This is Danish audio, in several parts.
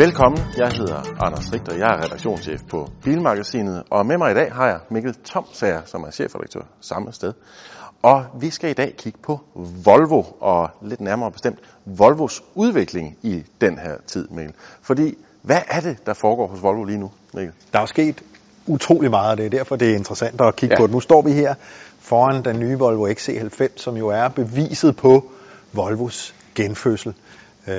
Velkommen, jeg hedder Anders Richter, jeg er redaktionschef på Bilmagasinet, og med mig i dag har jeg Mikkel Tomsager, som er chefredaktør samme sted. Og vi skal i dag kigge på Volvo, og lidt nærmere bestemt Volvos udvikling i den her tid, Mikkel. Fordi, hvad er det, der foregår hos Volvo lige nu, Mikkel? Der er sket utrolig meget, og det er derfor, det er interessant at kigge Ja. på det. Nu står vi her foran den nye Volvo XC90, som jo er beviset på Volvos genfødsel. Øh,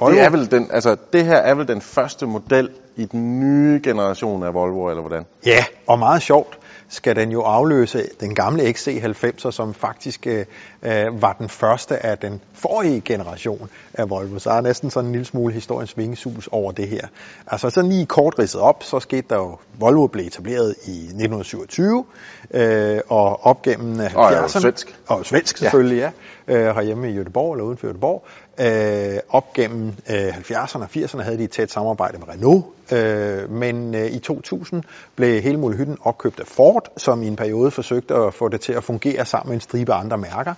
Volvo, Det, er vel den, altså, det her er vel den første model i den nye generation af Volvo, eller hvordan? Ja, og meget sjovt skal den jo afløse den gamle XC90'er, som faktisk øh, øh, var den første af den forrige generation af Volvo. Så er der næsten sådan en lille smule historiens vingesus over det her. Altså sådan lige kort ridset op, så skete der jo, Volvo blev etableret i 1927, øh, og op gennem øh, Og er 70'erne. svensk. Og svensk selvfølgelig, ja. ja. Øh, herhjemme i Göteborg eller uden for Göteborg. Øh, op gennem øh, 70'erne og 80'erne havde de et tæt samarbejde med Renault, øh, men øh, i 2000 blev hele Mulhytten opkøbt af Ford, som i en periode forsøgte at få det til at fungere sammen med en stribe andre mærker.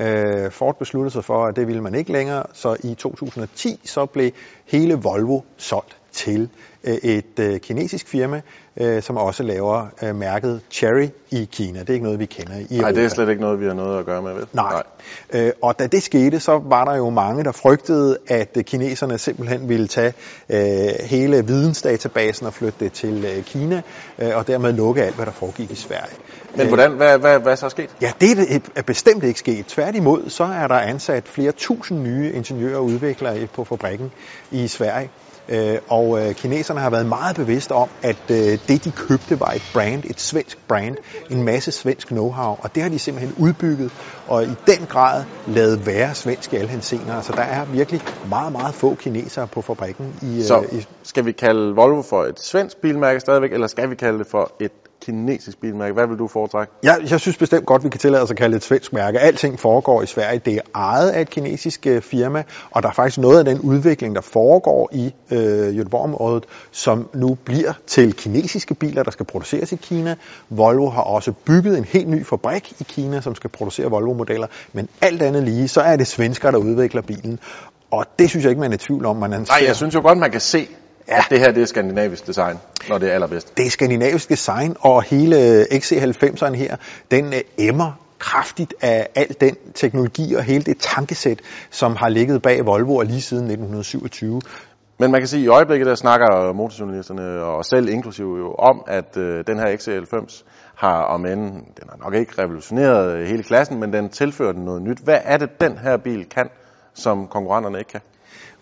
Øh, Ford besluttede sig for, at det ville man ikke længere, så i 2010 så blev hele Volvo solgt til øh, et øh, kinesisk firma, øh, som også laver mærket Cherry i Kina. Det er ikke noget, vi kender i Nej, det er slet ikke noget, vi har noget at gøre med, vel? Nej. Øh, og da det skete, så var der jo mange, der frygtede, at kineserne simpelthen ville tage hele vidensdatabasen og flytte det til Kina, og dermed lukke alt, hvad der foregik i Sverige. Men hvordan, hvad, hvad, hvad er så sket? Ja, det er- bestemt ikke sket. Tværtimod, så er der ansat flere tusind nye ingeniører og udviklere på fabrikken i Sverige. Øh, Og øh, kineserne har været meget bevidste om, at øh, det de købte var et brand, et svensk brand, en masse svensk know-how, og det har de simpelthen udbygget, og i den grad lavet være svensk i alle henseender. Altså der er virkelig meget, meget få kinesere på fabrikken i, øh, Så i skal vi kalde Volvo for et svensk bilmærke stadigvæk, eller skal vi kalde det for et kinesisk bilmærke? Hvad vil du foretrække? Jeg, jeg synes bestemt godt, vi kan tillade os at kalde det et svensk mærke. Alting foregår i Sverige. Det er ejet af et kinesisk øh, firma, og der er faktisk noget af den udvikling, der foregår i øh, Göteborg-området, som nu bliver til kinesiske biler, der skal produceres i Kina. Volvo har også bygget en helt ny fabrik i Kina, som skal producere Volvo-modeller. Men alt andet lige, så er det svenskere, der udvikler bilen. Og det synes jeg ikke, man er i tvivl om. Man Nej, jeg synes jo godt, man kan se, ja. at det her det er skandinavisk design, når det er allerbedst. det er skandinavisk design, og hele XC90'eren her, den øh, emmer kraftigt af al den teknologi og hele det tankesæt, som har ligget bag Volvo lige siden 1927. Men man kan sige, at i øjeblikket der snakker motorjournalisterne og selv inklusive jo om, at øh, den her XC90 har, om end den har nok ikke revolutioneret hele klassen, men den tilfører den noget nyt. Hvad er det, den her bil kan, som konkurrenterne ikke kan?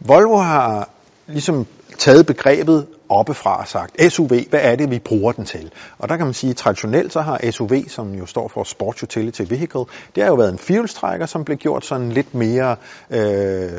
Volvo har ligesom taget begrebet oppefra og sagt, SUV, hvad er det, vi bruger den til? Og der kan man sige, at traditionelt så har SUV, som jo står for Sport Utility Vehicle, det har jo været en firehjulstrækker, som blev gjort sådan lidt mere øh,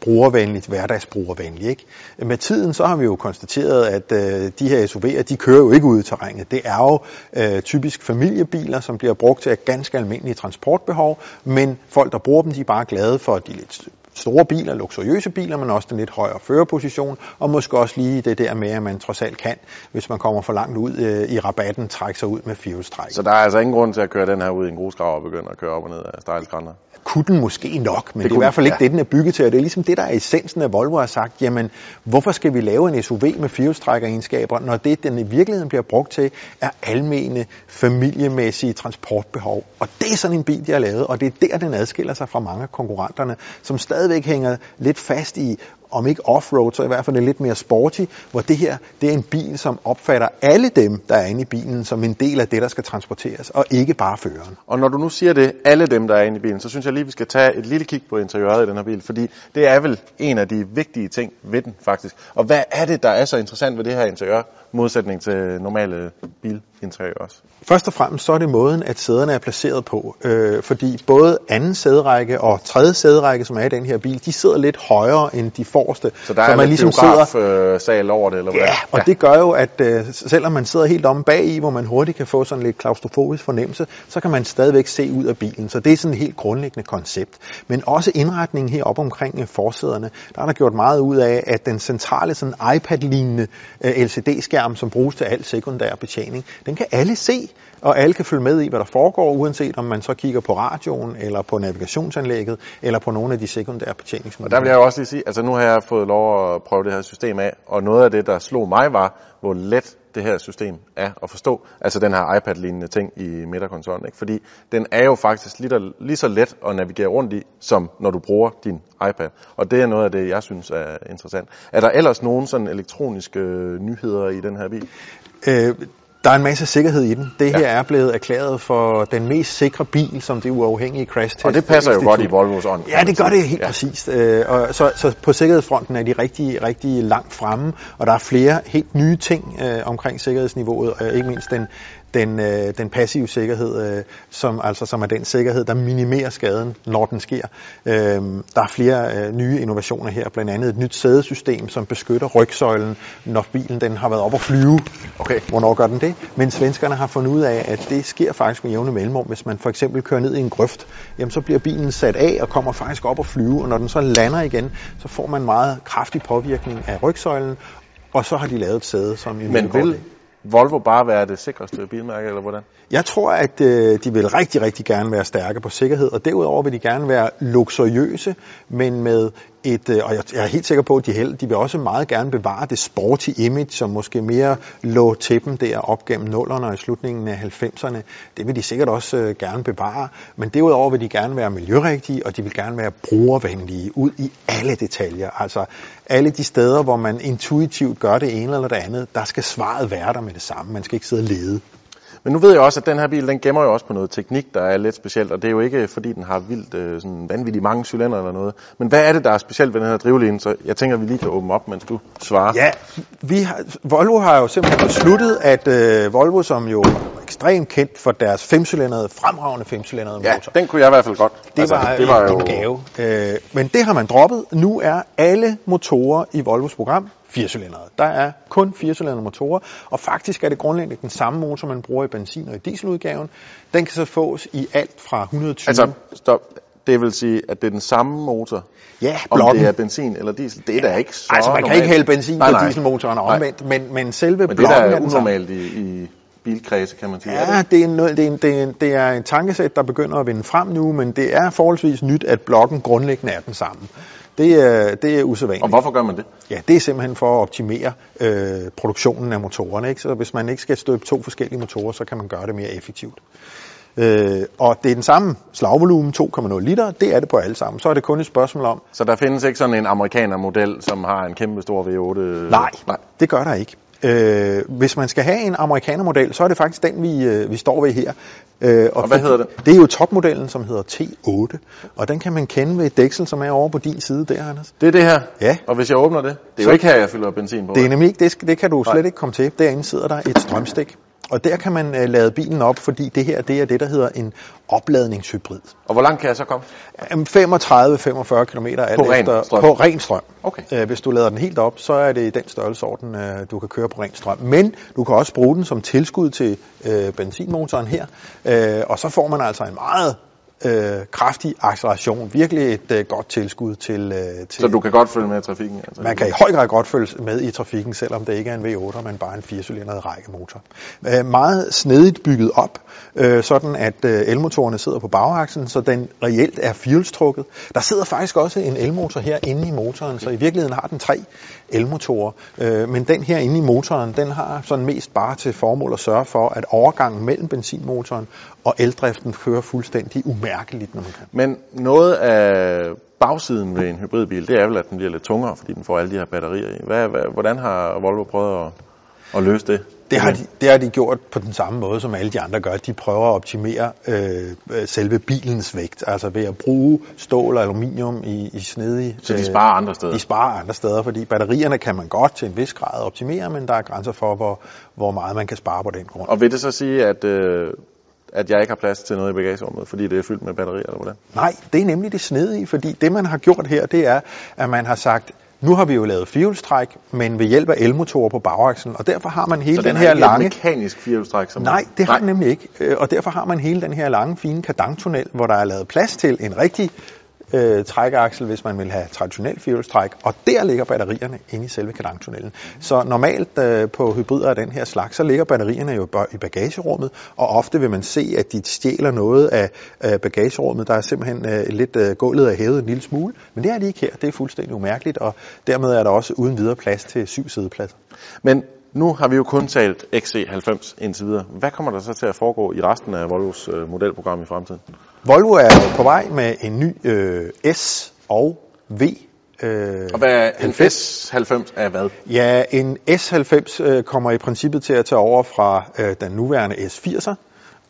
brugervenligt, hverdagsbrugervenligt. Ikke? Med tiden så har vi jo konstateret, at øh, de her SUV'er, de kører jo ikke ud i terrænet. Det er jo øh, typisk familiebiler, som bliver brugt til ganske almindelige transportbehov, men folk, der bruger dem, de er bare glade for de lidt store biler, luksuriøse biler, men også den lidt højere førerposition, og måske også lige det der med, at man trods alt kan, hvis man kommer for langt ud øh, i rabatten, trække sig ud med firehjulstræk. Så der er altså ingen grund til at køre den her ud i en grusgrav og begynde at køre op og ned af stejlskrænter. kunne den måske nok, men det, det er i hvert fald ikke den, det, den er bygget til. Og det er ligesom det, der er essensen af Volvo har sagt, jamen, hvorfor skal vi lave en SUV med firehjulstrækkeregenskaber, når det, den i virkeligheden bliver brugt til, er almene, familiemæssige transportbehov. Og det er sådan en bil, de har lavet, og det er der, den adskiller sig fra mange af konkurrenterne, som stadigvæk hænger lidt fast i, om ikke offroad, så i hvert fald er lidt mere sporty, hvor det her, det er en bil, som opfatter alle dem, der er inde i bilen, som en del af det, der skal transporteres, og ikke bare føreren. Og når du nu siger det, alle dem, der er inde i bilen, så synes jeg lige, vi skal tage et lille kig på interiøret i den her bil, fordi det er vel en af de vigtige ting ved den faktisk. Og hvad er det, der er så interessant ved det her interiør, modsætning til normale bilinteriør også? Først og fremmest så er det måden, at sæderne er placeret på, øh, fordi både anden sæderække og tredje sæderække, som er i den her bil, de sidder lidt højere end de forreste. Så der er man ligesom biograf-sal øh, over det, eller hvad? Ja, og ja. det gør jo, at øh, selvom man sidder helt omme bag i, hvor man hurtigt kan få sådan lidt klaustrofobisk fornemmelse, så kan man stadigvæk se ud af bilen. Så det er sådan et helt grundlæggende koncept. Men også indretningen heroppe omkring øh, forsæderne, der er der gjort meget ud af, at den centrale sådan iPad-lignende øh, LCD-skærm, som bruges til al sekundær betjening, den kan alle se. og alle kan følge med i, hvad der foregår, uanset om man så kigger på radioen, eller på navigationsanlægget, eller på nogle af de sekundære Og betjeningsmuligheder. der vil jeg også lige sige, altså nu har jeg fået lov at prøve det her system af, og noget af det, der slog mig, var, hvor let det her system er at forstå. Altså den her iPad-lignende ting i midterkonsollen. Ikke? Fordi den er jo faktisk lige, lige så let at navigere rundt i, som når du bruger din iPad. Og det er noget af det, jeg synes er interessant. Er der ellers nogen sådan elektroniske øh, nyheder i den her bil? Øh, der er en masse sikkerhed i den. Det her Ja. er blevet erklæret for den mest sikre bil, som det uafhængige crash test Og det passer jo godt i Volvos ånd. Ja, det gør det helt ja. præcist. Øh, og så, så på sikkerhedsfronten er de rigtig, rigtig langt fremme, og der er flere helt nye ting øh, omkring sikkerhedsniveauet, og ikke mindst den, den, øh, den passive sikkerhed, øh, som, altså, som er den sikkerhed, der minimerer skaden, når den sker. Øh, der er flere øh, nye innovationer her, blandt andet et nyt sædesystem, som beskytter rygsøjlen, når bilen den har været op at flyve. Okay. Hvornår gør den det? Men svenskerne har fundet ud af, at det sker faktisk med jævne mellemrum. Hvis man for eksempel kører ned i en grøft, jamen så bliver bilen sat af og kommer faktisk op at flyve, og når den så lander igen, så får man meget kraftig påvirkning af rygsøjlen, og så har de lavet et sæde, som Men imødegår vil. Volvo bare være det sikreste bilmærke, eller hvordan? Jeg tror, at øh, de vil rigtig, rigtig gerne være stærke på sikkerhed, og derudover vil de gerne være luksuriøse, men med et, øh, og jeg, jeg er helt sikker på, at de, held, de vil også meget gerne bevare det sporty image, som måske mere lå til dem der op gennem nullerne og i slutningen af 90'erne. Det vil de sikkert også øh, gerne bevare, men derudover vil de gerne være miljørigtige, og de vil gerne være brugervenlige ud i alle detaljer. Altså alle de steder, hvor man intuitivt gør det ene eller det andet, der skal svaret være der med det samme. Man skal ikke sidde og lede. Men nu ved jeg også, at den her bil, den gemmer jo også på noget teknik, der er lidt specielt, og det er jo ikke, fordi den har vildt øh, sådan vanvittigt mange cylinder eller noget. Men hvad er det, der er specielt ved den her drivlinje? Så jeg tænker, at vi lige kan åbne op, mens du svarer. Ja, vi har, Volvo har jo simpelthen besluttet, at øh, Volvo, som jo er ekstremt kendt for deres femcylindrede, fremragende femcylindrede ja motor, den kunne jeg i hvert fald godt. det, altså, var, det var en, jo en gave. Øh, men det har man droppet. Nu er alle motorer i Volvos program firecylindrede. Der er kun firecylindrede motorer, og faktisk er det grundlæggende den samme motor, man bruger i benzin- og i dieseludgaven. Den kan så fås i alt fra 120... Altså, stop. Det vil sige, at det er den samme motor, ja, om blokken. det er benzin eller diesel. Det er da ikke så altså, man kan normalt. ikke hælde benzin nej, på nej. dieselmotoren og omvendt, men, men selve Men det er blokken da den samme. unormalt i, i bilkredse, kan man sige. er det Ja, det er, noget, det, er en, det, er en, det er en tankesæt, der begynder at vinde frem nu, men det er forholdsvis nyt, at blokken grundlæggende er den samme. Det er, det er usædvanligt. Og hvorfor gør man det? Ja, det er simpelthen for at optimere øh, produktionen af motorerne. Ikke? Så hvis man ikke skal støbe to forskellige motorer, så kan man gøre det mere effektivt. Øh, og det er den samme slagvolumen, 2,0 liter, det er det på alle sammen. Så er det kun et spørgsmål om, Så der findes ikke sådan en amerikaner-model, som har en kæmpe stor V8? nej, nej. det gør der ikke. Øh, hvis man skal have en amerikanermodel, så er det faktisk den, vi, øh, vi står ved her. Øh, Og hvad hedder den? Det er jo topmodellen, som hedder T8, og den kan man kende ved et dæksel, som er over på din side der, Anders. Det er det her? Ja. Og hvis jeg åbner det? Det er Så- jo ikke her, jeg fylder benzin på. Det er nemlig ikke, det, det kan du slet Nej. ikke komme til. Derinde sidder der et strømstik, og der kan man øh, lade bilen op, fordi det her det er det, der hedder en opladningshybrid. Og hvor langt kan jeg så komme? Jamen, 35-45 km alt På ren efter, strøm? på ren strøm. Okay. Øh, Hvis du lader den helt op, så er det i den størrelsesorden, øh, du kan køre på ren strøm. Men du kan også bruge den som tilskud til øh, benzinmotoren her, øh, og så får man altså en meget øh, kraftig acceleration. Virkelig et øh, godt tilskud til, øh, til Så du kan godt følge med i trafikken? Altså. man kan i høj grad godt følge med i trafikken, selvom det ikke er en V8, men bare en firecylindret rækkemotor. Øh, meget snedigt bygget op, øh, sådan at øh, elmotorerne sidder på bagakslen, så den reelt er firehjulstrukket. Der sidder faktisk også en elmotor her inde i motoren, så i virkeligheden har den tre elmotorer. Øh, men den her inde i motoren, den har sådan mest bare til formål at sørge for, at overgangen mellem benzinmotoren og eldriften kører fuldstændig umærkeligt, når man kan. Men noget af bagsiden ved en hybridbil, det er vel, at den bliver lidt tungere, fordi den får alle de her batterier i. Hvad, hvad, hvordan har Volvo prøvet at, at løse det? Det har, de, det har de gjort på den samme måde, som alle de andre gør. De prøver at optimere øh, øh, selve bilens vægt, altså ved at bruge stål og aluminium i, i snedige... Så de sparer andre steder? De sparer andre steder, fordi batterierne kan man godt til en vis grad optimere, men der er grænser for, hvor, hvor meget man kan spare på den grund. Og vil det så sige, at, øh, at jeg ikke har plads til noget i bagagerummet, fordi det er fyldt med batterier, eller hvordan? Nej, det er nemlig det snedige, fordi det man har gjort her, det er, at man har sagt, nu har vi jo lavet firehjulstræk, men ved hjælp af elmotorer på bagakslen, og derfor har man hele Så den, den her er lange... mekanisk firehjulstræk? Som Nej, det har den nemlig ikke. Øh, Og derfor har man hele den her lange, fine kardantunnel, hvor der er lavet plads til en rigtig øh, trækaksel, hvis man vil have traditionel firehjulstræk, og der ligger batterierne inde i selve kadangtunnelen. Så normalt øh, på hybrider af den her slags, så ligger batterierne jo i bagagerummet, og ofte vil man se, at de stjæler noget af øh, bagagerummet. Der er simpelthen øh, lidt øh, gulvet er hævet en lille smule, men det er det ikke her. Det er fuldstændig umærkeligt, og dermed er der også uden videre plads til syv sædepladser. Men nu har vi jo kun talt XC90 indtil videre. Hvad kommer der så til at foregå i resten af Volvos øh, modelprogram i fremtiden? Volvo er på vej med en ny øh, S og V Øh, og hvad er en S90 er hvad? Ja, en S90 øh, kommer i princippet til at tage over fra øh, den nuværende S80'er,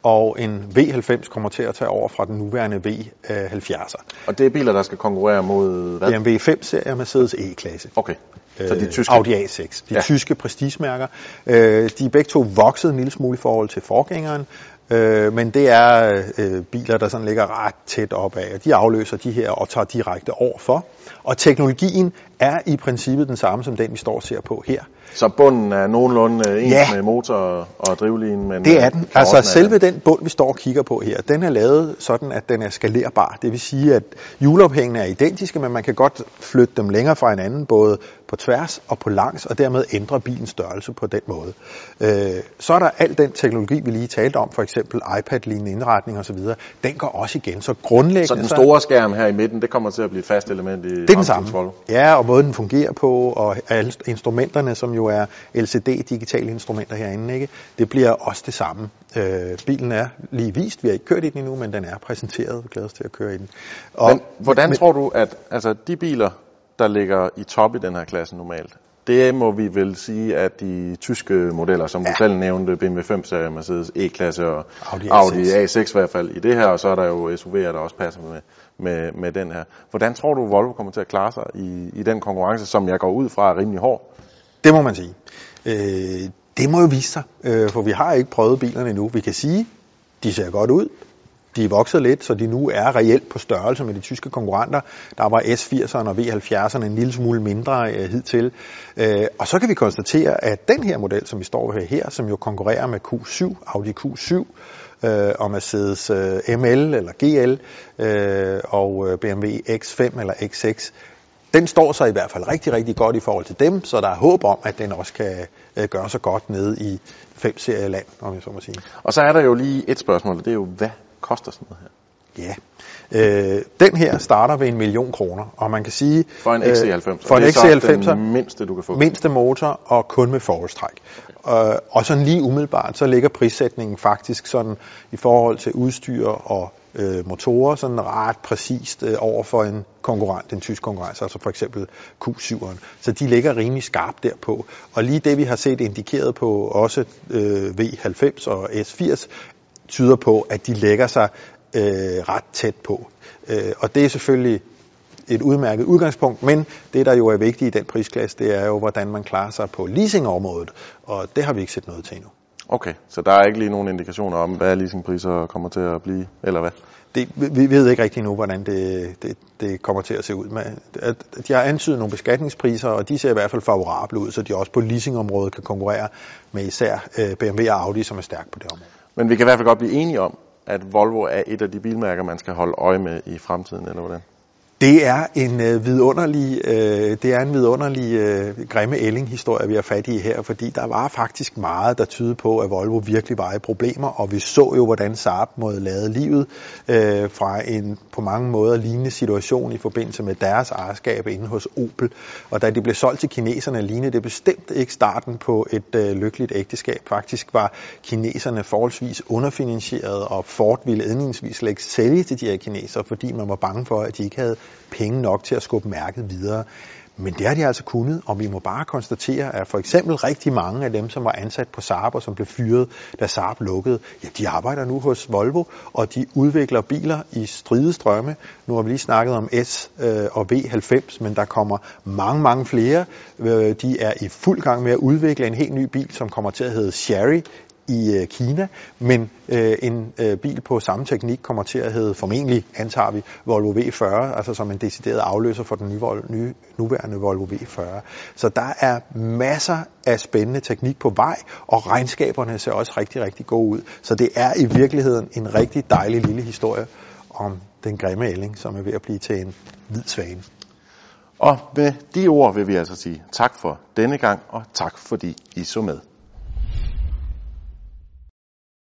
og en V90 kommer til at tage over fra den nuværende V70'er. Og det er biler, der skal konkurrere mod hvad? BMW 5-serie Mercedes E-klasse. Okay. Så de tyske? Audi A6. De ja. tyske prestigemærker. Øh, de er begge to vokset en lille smule i forhold til forgængeren, øh, men det er øh, biler, der sådan ligger ret tæt op af, og de afløser de her og tager direkte over for. Og teknologien er i princippet den samme som den, vi står og ser på her. Så bunden er nogenlunde ens ja. med motor og drivlinjen? Men det er den. Altså er... selve den bund, vi står og kigger på her, den er lavet sådan, at den er skalerbar. Det vil sige, at hjulophængene er identiske, men man kan godt flytte dem længere fra hinanden, både på tværs og på langs, og dermed ændre bilens størrelse på den måde. Øh, så er der al den teknologi, vi lige talte om, for eksempel iPad-lignende indretning osv., den går også igen. Så grundlæggende... Så den store skærm her i midten, det kommer til at blive et fast element i Det er den samme. Ja, og måden den fungerer på, og alle instrumenterne, som jo er LCD-digitale instrumenter herinde, ikke? det bliver også det samme. Øh, bilen er lige vist, vi har ikke kørt i den endnu, men den er præsenteret, vi glæder os til at køre i den. Og, men hvordan men, tror du, at altså, de biler, der ligger i top i den her klasse normalt, det må vi vel sige, at de tyske modeller, som ja. du selv nævnte, BMW 5-serie, Mercedes E-klasse og Audi A6. Audi A6 i hvert fald i det her, og så er der jo SUV'er, der også passer med, med, med den her. Hvordan tror du, Volvo kommer til at klare sig i, i den konkurrence, som jeg går ud fra er rimelig hård? Det må man sige. Øh, det må jo vise sig, øh, for vi har ikke prøvet bilerne endnu. Vi kan sige, de ser godt ud. De er vokset lidt, så de nu er reelt på størrelse med de tyske konkurrenter. Der var S80'erne og V70'erne en lille smule mindre øh, hidtil. Øh, og så kan vi konstatere, at den her model, som vi står ved her, som jo konkurrerer med Q7, Audi Q7, øh, og Mercedes øh, ML eller GL øh, og øh, BMW X5 eller X6, den står sig i hvert fald rigtig, rigtig godt i forhold til dem, så der er håb om, at den også kan øh, gøre sig godt nede i 5 land, om jeg så må sige. Og så er der jo lige et spørgsmål, og det er jo, hvad koster sådan noget her? Ja, øh, den her starter ved en million kroner, og man kan sige... For en XC90? Øh, for en XC90, den mindste du kan få? Mindste motor og kun med forholdstræk. Øh, og sådan lige umiddelbart, så ligger prissætningen faktisk sådan i forhold til udstyr og øh, motorer sådan ret præcist øh, over for en konkurrent, en tysk konkurrent, altså for eksempel Q7'eren. Så de ligger rimelig skarpt derpå. Og lige det, vi har set indikeret på også øh, V90 og S80, tyder på, at de lægger sig øh, ret tæt på. Øh, og det er selvfølgelig et udmærket udgangspunkt, men det, der jo er vigtigt i den prisklasse, det er jo, hvordan man klarer sig på leasingområdet, og det har vi ikke set noget til endnu. Okay, så der er ikke lige nogen indikationer om, hvad leasingpriser kommer til at blive, eller hvad? Det, vi ved ikke rigtig nu, hvordan det, det, det kommer til at se ud. Men de har antydet nogle beskatningspriser, og de ser i hvert fald favorable ud, så de også på leasingområdet kan konkurrere med især øh, BMW og Audi, som er stærkt på det område. Men vi kan i hvert fald godt blive enige om, at Volvo er et af de bilmærker, man skal holde øje med i fremtiden, eller hvordan? Det er en øh, vidunderlig, øh, det er en vidunderlig øh, grimme Elling-historie, vi har fat i her, fordi der var faktisk meget, der tyder på, at Volvo virkelig var i problemer, og vi så jo, hvordan Saab måtte lade livet øh, fra en på mange måder lignende situation i forbindelse med deres ejerskab inde hos Opel. Og da det blev solgt til kineserne, lignede det bestemt ikke starten på et øh, lykkeligt ægteskab. Faktisk var kineserne forholdsvis underfinansieret, og Ford ville endningsvis slet ikke sælge til de her kinesere, fordi man var bange for, at de ikke havde penge nok til at skubbe mærket videre. Men det har de altså kunnet, og vi må bare konstatere, at for eksempel rigtig mange af dem, som var ansat på Saab og som blev fyret, da Saab lukkede, ja, de arbejder nu hos Volvo, og de udvikler biler i stridestrømme. Nu har vi lige snakket om S øh, og V90, men der kommer mange, mange flere. Øh, de er i fuld gang med at udvikle en helt ny bil, som kommer til at hedde Sherry i øh, Kina, men øh, en øh, bil på samme teknik kommer til at hedde, formentlig antager vi, Volvo V40, altså som en decideret afløser for den nye, nye, nuværende Volvo V40. Så der er masser af spændende teknik på vej, og regnskaberne ser også rigtig, rigtig gode ud. Så det er i virkeligheden en rigtig dejlig lille historie om den grimme ælling, som er ved at blive til en hvid svane. Og med de ord vil vi altså sige tak for denne gang, og tak fordi I så med.